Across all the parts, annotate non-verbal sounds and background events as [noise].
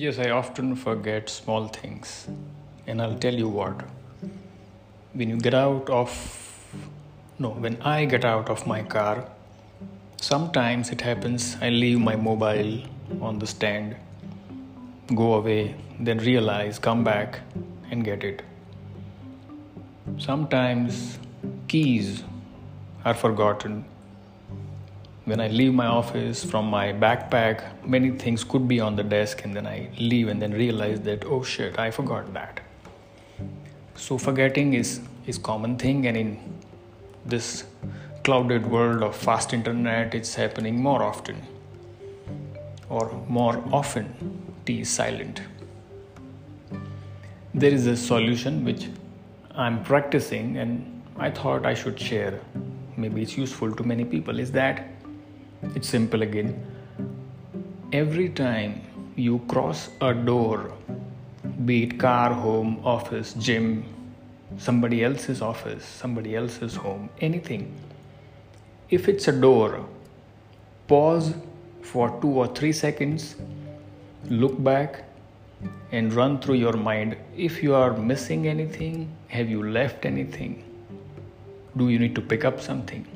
Yes, I often forget small things. And I'll tell you what. When you get out of. No, when I get out of my car, sometimes it happens I leave my mobile on the stand, go away, then realize, come back and get it. Sometimes keys are forgotten when I leave my office from my backpack, many things could be on the desk, and then I leave and then realize that oh shit, I forgot that. So forgetting is is common thing, and in this clouded world of fast internet, it's happening more often, or more often. T is silent. There is a solution which I'm practicing, and I thought I should share. Maybe it's useful to many people. Is that it's simple again. Every time you cross a door, be it car, home, office, gym, somebody else's office, somebody else's home, anything, if it's a door, pause for two or three seconds, look back, and run through your mind if you are missing anything, have you left anything, do you need to pick up something?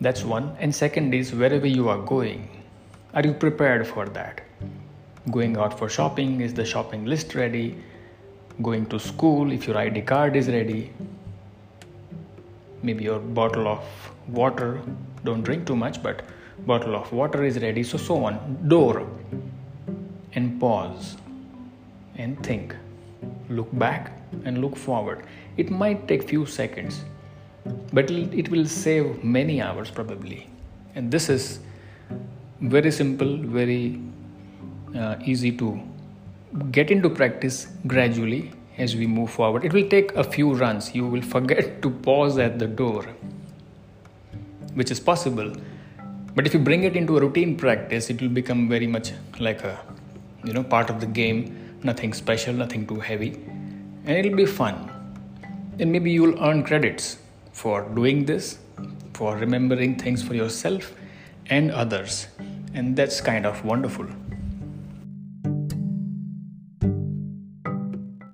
That's one. And second is wherever you are going, are you prepared for that? Going out for shopping, is the shopping list ready? Going to school, if your ID card is ready? Maybe your bottle of water, don't drink too much, but bottle of water is ready, so so on. Door and pause and think. Look back and look forward. It might take few seconds but it will save many hours probably. And this is very simple very uh, easy to get into practice gradually as we move forward. It will take a few runs. You will forget [laughs] to pause at the door which is possible. But if you bring it into a routine practice it will become very much like a you know part of the game. Nothing special nothing too heavy. And it'll be fun. And maybe you'll earn credits for doing this, for remembering things for yourself and others. And that's kind of wonderful.